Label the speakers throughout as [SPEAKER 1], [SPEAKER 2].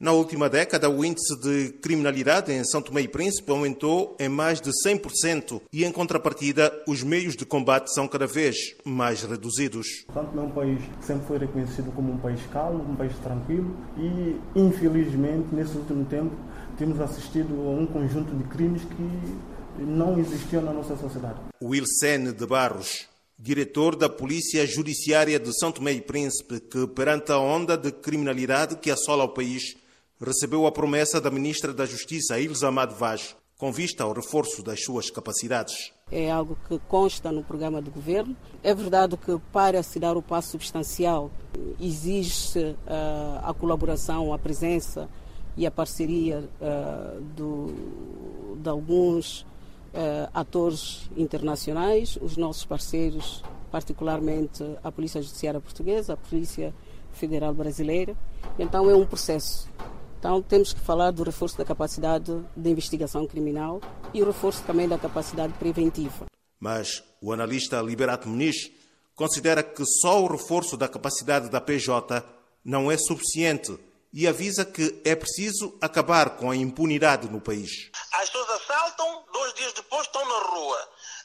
[SPEAKER 1] Na última década, o índice de criminalidade em São Tomé e Príncipe aumentou em mais de 100% e, em contrapartida, os meios de combate são cada vez mais reduzidos.
[SPEAKER 2] São Tomé é um país que sempre foi reconhecido como um país calmo, um país tranquilo e, infelizmente, nesse último tempo, temos assistido a um conjunto de crimes que não existiam na nossa sociedade.
[SPEAKER 1] Wilson de Barros, diretor da Polícia Judiciária de São Tomé e Príncipe, que, perante a onda de criminalidade que assola o país, recebeu a promessa da Ministra da Justiça, Ilza Amado Vaz, com vista ao reforço das suas capacidades.
[SPEAKER 3] É algo que consta no programa do governo. É verdade que, para se dar o passo substancial, existe uh, a colaboração, a presença e a parceria uh, do, de alguns uh, atores internacionais, os nossos parceiros, particularmente a Polícia Judiciária Portuguesa, a Polícia Federal Brasileira. Então, é um processo então, temos que falar do reforço da capacidade de investigação criminal e o reforço também da capacidade preventiva.
[SPEAKER 1] Mas o analista Liberato Muniz considera que só o reforço da capacidade da PJ não é suficiente e avisa que é preciso acabar com a impunidade no país.
[SPEAKER 4] As pessoas assaltam, dois dias depois estão na rua.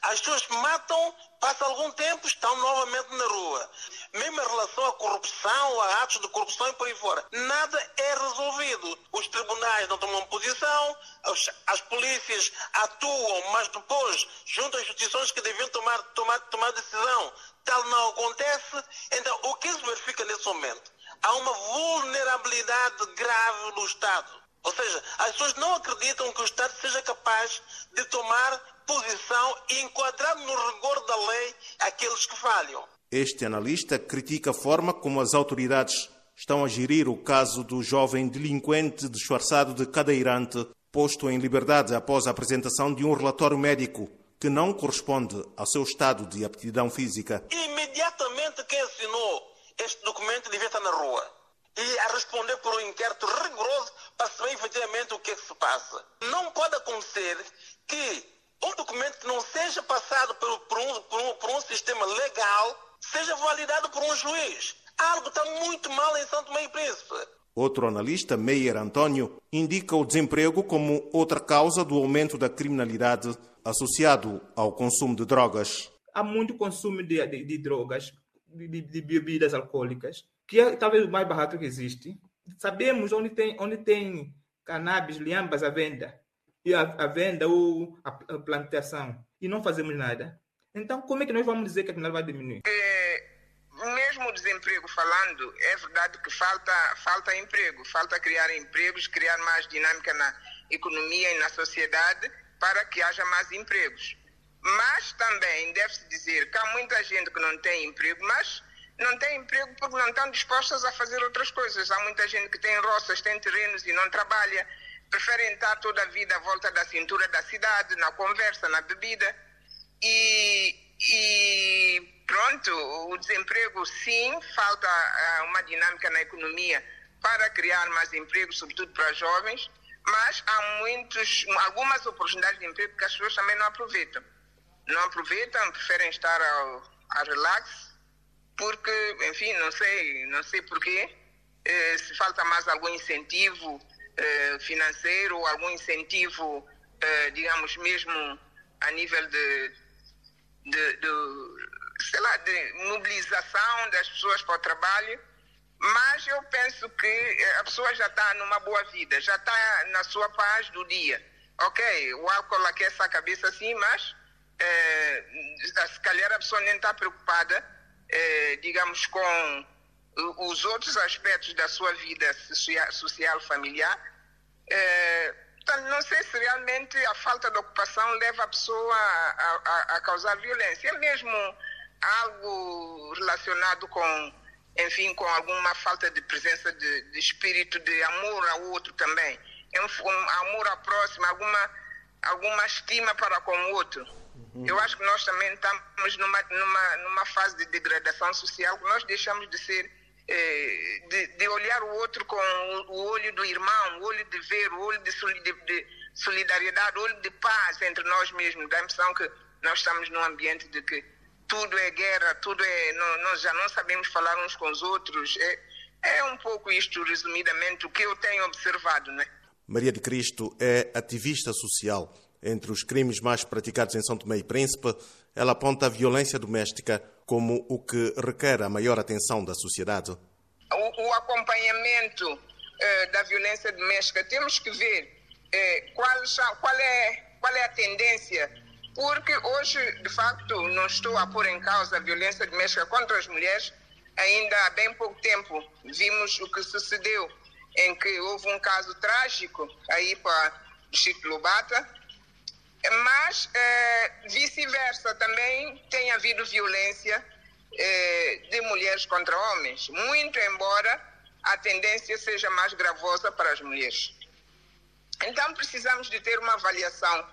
[SPEAKER 4] As pessoas matam, passa algum tempo, estão novamente na rua. Mesmo em relação à corrupção, a atos de corrupção e por aí fora, nada é resolvido. Os tribunais não tomam posição, as, as polícias atuam, mas depois juntam as instituições que deviam tomar, tomar, tomar decisão. Tal não acontece. Então, o que se verifica nesse momento? Há uma vulnerabilidade grave no Estado. Ou seja, as pessoas não acreditam que o Estado seja capaz de tomar posição e enquadrar no rigor da lei aqueles que falham.
[SPEAKER 1] Este analista critica a forma como as autoridades estão a gerir o caso do jovem delinquente disfarçado de cadeirante posto em liberdade após a apresentação de um relatório médico que não corresponde ao seu estado de aptidão física.
[SPEAKER 4] Imediatamente quem assinou este documento devia estar na rua e a responder por um inquérito rigoroso para saber efetivamente o que, é que se passa. Não pode acontecer que um documento que não seja passado por, por, um, por, um, por um sistema legal seja validado por um juiz. Algo está muito mal em Santo Meio Príncipe.
[SPEAKER 1] Outro analista, Meyer Antônio, indica o desemprego como outra causa do aumento da criminalidade associado ao consumo de drogas.
[SPEAKER 5] Há muito consumo de, de, de drogas, de, de, bebidas alcoólicas, que é talvez o mais barato que existe. Sabemos onde tem, onde tem cannabis, liambas à venda, e a, a venda ou a, a, plantação, e não fazemos nada. Então, como é que nós vamos dizer que a criminalidade vai diminuir?
[SPEAKER 6] É, mesmo o desemprego falando, é verdade que falta, falta emprego, falta criar empregos, criar mais dinâmica na economia e na sociedade para que haja mais empregos. Mas também deve-se dizer que há muita gente que não tem emprego, mas não tem emprego porque não estão dispostas a fazer outras coisas. Há muita gente que tem roças, tem terrenos e não trabalha, preferem estar toda a vida à volta da cintura da cidade, na conversa, na bebida. E, e pronto, o desemprego sim, falta uh, uma dinâmica na economia para criar mais empregos, sobretudo para jovens, mas há muitos, algumas oportunidades de emprego que as pessoas também não aproveitam. Não aproveitam, preferem estar ao, ao relax, porque, enfim, não sei, não sei porquê, eh, se falta mais algum incentivo financeiro ou algum incentivo, eh, digamos, mesmo a nível de, de, de, sei lá, de mobilização das pessoas para o trabalho, mas eu penso que a pessoa já está numa boa vida, já está na sua paz do dia. Ok, o álcool aquece a cabeça assim, mas se calhar a pessoa nem está preocupada eh, digamos, com os outros aspectos da sua vida social, familiar. Eh, não sei se realmente a falta de ocupação leva a pessoa a, a, a causar violência. É mesmo algo relacionado com, enfim, com alguma falta de presença de, de espírito de amor ao outro também. É um, um amor ao próximo, alguma, alguma estima para com o outro. Uhum. Eu acho que nós também estamos numa, numa, numa fase de degradação social que nós deixamos de ser, eh, de, de, olhar o outro com o, olho do irmão, o olho de ver, o olho de, de solidariedade, o olho de paz entre nós mesmos. Dá a impressão que nós estamos num ambiente de que tudo é guerra, tudo é. Não, nós já não sabemos falar uns com os outros. É, É um pouco isto, resumidamente, o que eu tenho observado, né?
[SPEAKER 1] Maria de Cristo é ativista social. Entre os crimes mais praticados em São Tomé e Príncipe, ela aponta a violência doméstica como o que requer a maior atenção da sociedade.
[SPEAKER 6] O, o acompanhamento eh, da violência doméstica, temos que ver eh, qual, qual, é, qual é a tendência, porque hoje, de facto, não estou a pôr em causa a violência doméstica contra as mulheres. Ainda há bem pouco tempo vimos o que sucedeu, em que houve um caso trágico aí para Chico Lobata, mas eh, vice-versa também tem havido violência eh, de mulheres contra homens, muito embora a tendência seja mais gravosa para as mulheres. Então, precisamos de ter uma avaliação,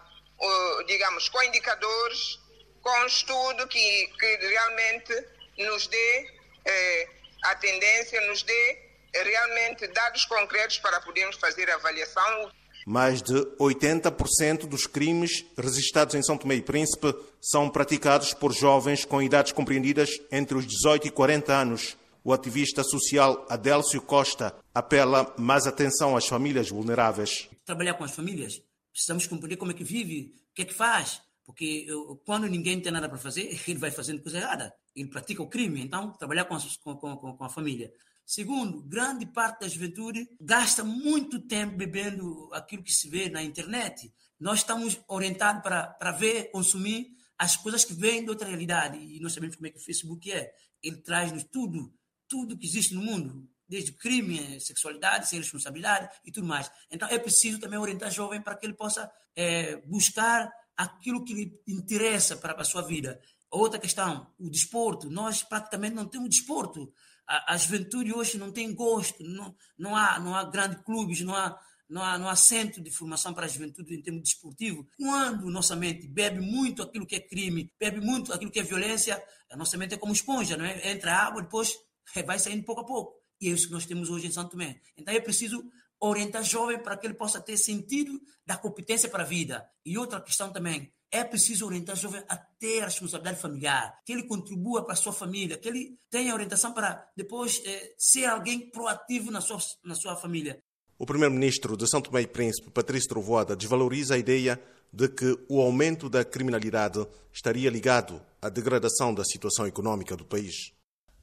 [SPEAKER 6] digamos, com indicadores, com um estudo que, que realmente nos dê eh, a tendência, nos dê realmente dados concretos para podermos fazer a avaliação.
[SPEAKER 1] Mais de 80% dos crimes registrados em São Tomé e Príncipe são praticados por jovens com idades compreendidas entre os 18 e 40 anos. O ativista social Adélcio Costa apela mais atenção às famílias vulneráveis.
[SPEAKER 7] Trabalhar com as famílias, precisamos compreender como é que vive, o que é que faz, porque quando ninguém tem nada para fazer, ele vai fazendo coisa errada, ele pratica o crime, então trabalhar com, com, com, com a família. Segundo, grande parte da juventude gasta muito tempo bebendo aquilo que se vê na internet. Nós estamos orientados para, para ver, consumir as coisas que vêm de outra realidade. E nós sabemos como é que o Facebook é. Ele traz-nos tudo tudo que existe no mundo, desde crime, sexualidade, sem responsabilidade e tudo mais. Então é preciso também orientar o jovem para que ele possa é, buscar aquilo que lhe interessa para a sua vida. Outra questão, o desporto. Nós praticamente não temos desporto. A, a juventude hoje não tem gosto, não, não, há, não há grandes clubes, não há, não há, não há centro de formação para a juventude em termos desportivo. Quando nossa mente bebe muito aquilo que é crime, bebe muito aquilo que é violência, a nossa mente é como esponja, não é? Entra água, depois vai saindo pouco a pouco. E é isso que nós temos hoje em Santo Tomé. Então é preciso orientar jovem para que ele possa ter sentido da competência para a vida. E outra questão também, é preciso orientar jovem a ter a responsabilidade familiar, que ele contribua para a sua família, que ele tenha orientação para depois é, ser alguém proativo na sua, na sua família.
[SPEAKER 1] O primeiro-ministro de São Tomé e Príncipe, Patrício Trovoada, desvaloriza a ideia de que o aumento da criminalidade estaria ligado à degradação da situação econômica do país.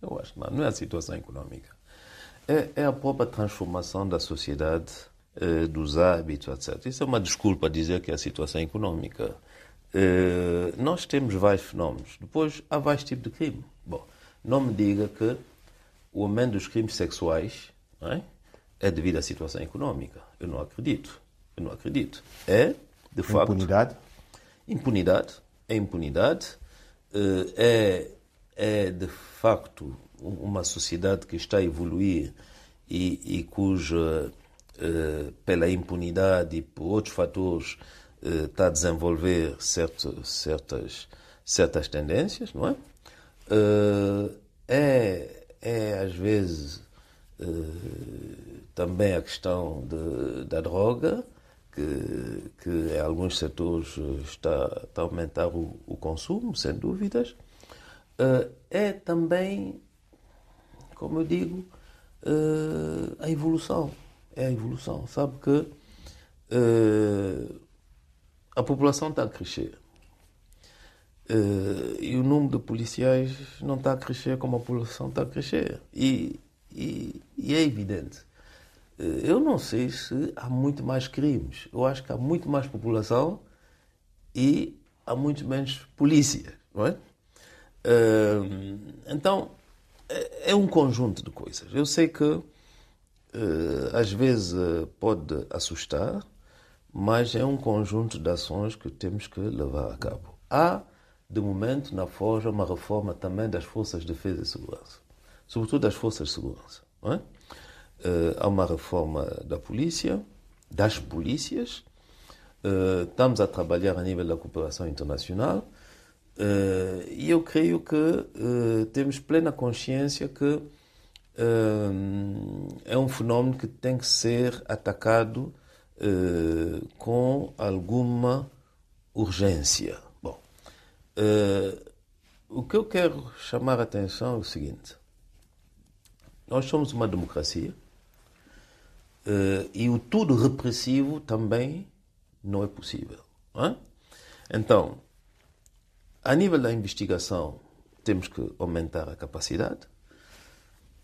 [SPEAKER 8] Eu acho que não, não é a situação econômica. É, é a própria transformação da sociedade, eh, dos hábitos, etc. Isso é uma desculpa dizer que é a situação econômica. Eh, nós temos vários fenómenos. Depois, há vários tipos de crime. Bom, não me diga que o aumento dos crimes sexuais é? é, devido à situação econômica. Eu não acredito. Eu não acredito. É, de facto.
[SPEAKER 1] Impunidade?
[SPEAKER 8] Impunidade. É impunidade. Eh, é, é de facto uma sociedade que está a evoluir e, e cuja, eh, pela impunidade e por outros fatores, está a desenvolver certo, certas, certas tendências, não é? Eh, é, é às vezes também a questão de, da droga, que, que em alguns setores está, está a aumentar o, o consumo, sem dúvidas. É também, como eu digo, a evolução. É a evolução. Sabe que a população está a crescer. e o número de policiais não está a crescer como a população está a crescer. E, e, e é evidente. Eu não sei se há muito mais crimes. Eu acho que há muito mais população e há muito menos polícia, não é? então, é, é um conjunto de coisas. Eu sei que às vezes pode assustar, mas é um conjunto de ações que temos que levar a cabo. Há, de momento, na Forja, uma reforma também das Forças de Defesa e Segurança, sobretudo das Forças de Segurança. É? Ah, há uma reforma da polícia, das polícias, ah, estamos a trabalhar a nível da cooperação internacional Uh, e eu creio que temos plena consciência que é um fenómeno que tem que ser atacado com alguma urgência. Bom, o que eu quero chamar a atenção é o seguinte: nós somos uma democracia uh, e o tudo repressivo também não é possível. É? Então, a nível da investigação, temos que aumentar a capacidade.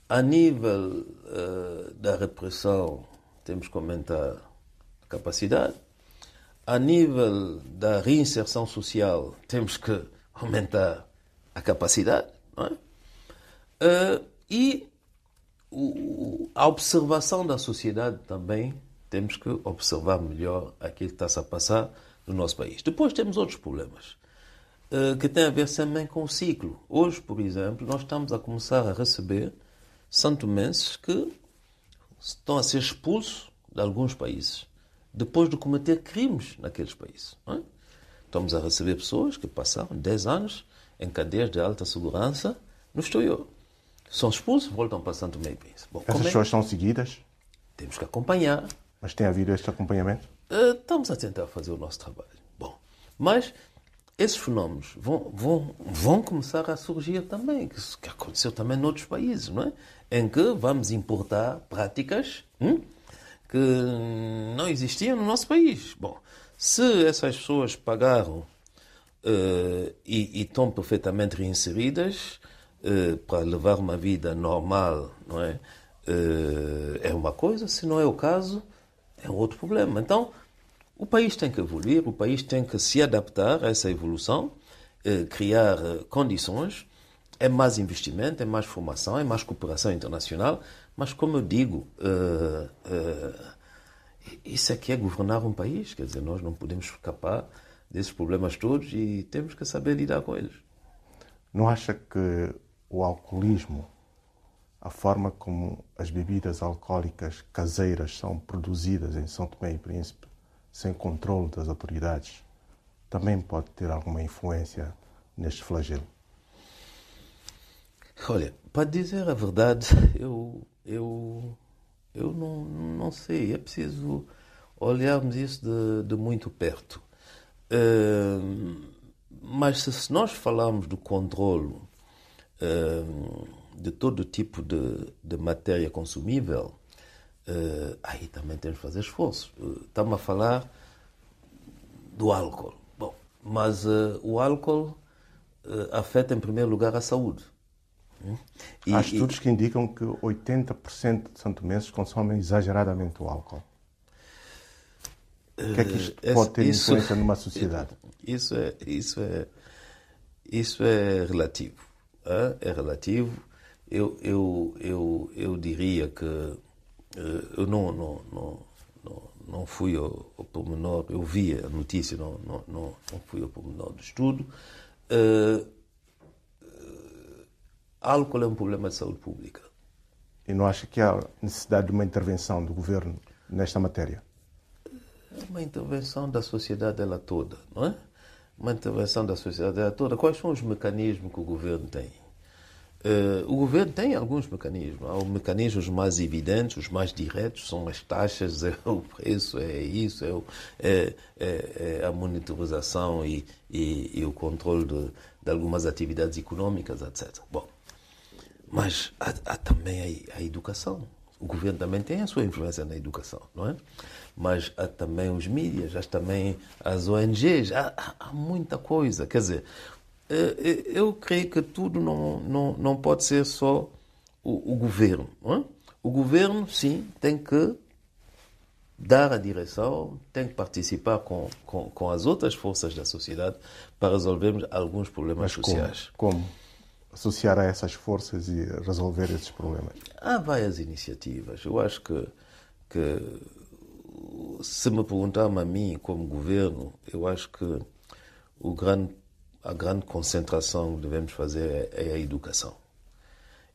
[SPEAKER 8] A nível uh, da repressão, temos que aumentar capacidade. A nível da reinserção social, temos que aumentar a capacidade. É? Uh, e a observação da sociedade também, temos que observar melhor aquilo que está-se a passar no nosso país. Depois temos outros problemas uh, que têm a ver também com o ciclo. Hoje, por exemplo, nós estamos a começar a receber santomenses que estão a ser expulsos de alguns países depois de cometer crimes naqueles países. É? Estamos a receber pessoas que passaram 10 anos em cadeias de alta segurança no exterior. São expulsos, voltam para Santo Meio Príncipe.
[SPEAKER 1] Bom, Essas pessoas é? são seguidas?
[SPEAKER 8] Temos que acompanhar.
[SPEAKER 1] Mas tem havido este acompanhamento?
[SPEAKER 8] Uh, estamos a tentar fazer o nosso trabalho. Bom, mas esses fenómenos vão, vão, vão começar a surgir também, que, que aconteceu também noutros países, não é? Em que vamos importar práticas hum, que não existiam no nosso país. Bom, se essas pessoas pagaram uh, e, e, estão perfeitamente reinseridas uh, para levar uma vida normal, não é? Uh, é uma coisa, se não é o caso, é um outro problema. Então, o país tem que evoluir, o país tem que se adaptar a essa evolução, eh, criar eh, condições. É mais investimento, é mais formação, é mais cooperação internacional. Mas, como eu digo, uh, uh, isso aqui é governar um país. Quer dizer, nós não podemos escapar desses problemas todos e temos que saber lidar com eles.
[SPEAKER 1] Não acha que o alcoolismo, a forma como as bebidas alcoólicas caseiras são produzidas em São Tomé e Príncipe, sem controle das autoridades, também pode ter alguma influência neste flagelo?
[SPEAKER 8] Olha, para dizer a verdade, eu, eu, eu não, não sei. É preciso olharmos isso de, de muito perto. Uh, mas se nós falarmos do controle uh, de todo tipo de, de matéria consumível, Uh, aí também temos que fazer esforços. Uh, estamos a falar do álcool. Bom, mas uh, o álcool afeta em primeiro lugar a saúde.
[SPEAKER 1] E, Há estudos e... que indicam que 80% de santomenses consomem exageradamente o álcool. O que é que isto pode ter isso, influência numa sociedade?
[SPEAKER 8] Isso é, isso é, isso é relativo. É relativo. Eu, eu, eu, eu diria que eh, eu não, não, não, não, não fui ao, ao pormenor, eu vi a notícia, não, não, não, não fui ao pormenor do estudo. Uh, uh, álcool é um problema de saúde pública.
[SPEAKER 1] E não acha que há necessidade de uma intervenção do governo nesta matéria?
[SPEAKER 8] Uma intervenção da sociedade ela toda, não é? Uma intervenção da sociedade ela toda. Quais são os mecanismos que o governo tem? Uh, o governo tem alguns mecanismos. Há os mecanismos mais evidentes, os mais diretos, são as taxas, é o preço, é isso, é, o, é, é, é a monitorização e, e, e o controle de, de, algumas atividades econômicas, etc. Bom, mas há, há também a, a, educação. O governo também tem a sua influência na educação, não é? Mas há também os mídias, há também as ONGs, há, há, muita coisa. Quer dizer, eh, eh, eu creio que tudo não, não, não pode ser só o, o governo. É? O governo, sim, tem que dar a direção, tem que participar com, com, com as outras forças da sociedade para resolvermos alguns problemas
[SPEAKER 1] Mas
[SPEAKER 8] sociais.
[SPEAKER 1] Como? como? Associar a essas forças e resolver esses problemas?
[SPEAKER 8] Há várias iniciativas. Eu acho que, que se me perguntar a mim, como governo, eu acho que o grande a grande concentração que devemos fazer é, é a educação.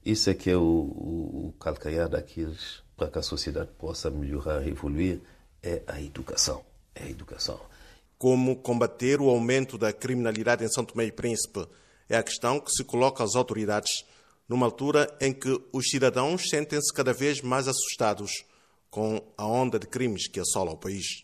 [SPEAKER 8] Isso é que é o, o, o calcanhar daqueles para que a sociedade possa melhorar e evoluir, é a educação. É a educação.
[SPEAKER 1] Como combater o aumento da criminalidade em São Tomé e Príncipe é a questão que se coloca às autoridades numa altura em que os cidadãos sentem-se cada vez mais assustados com a onda de crimes que assola o país.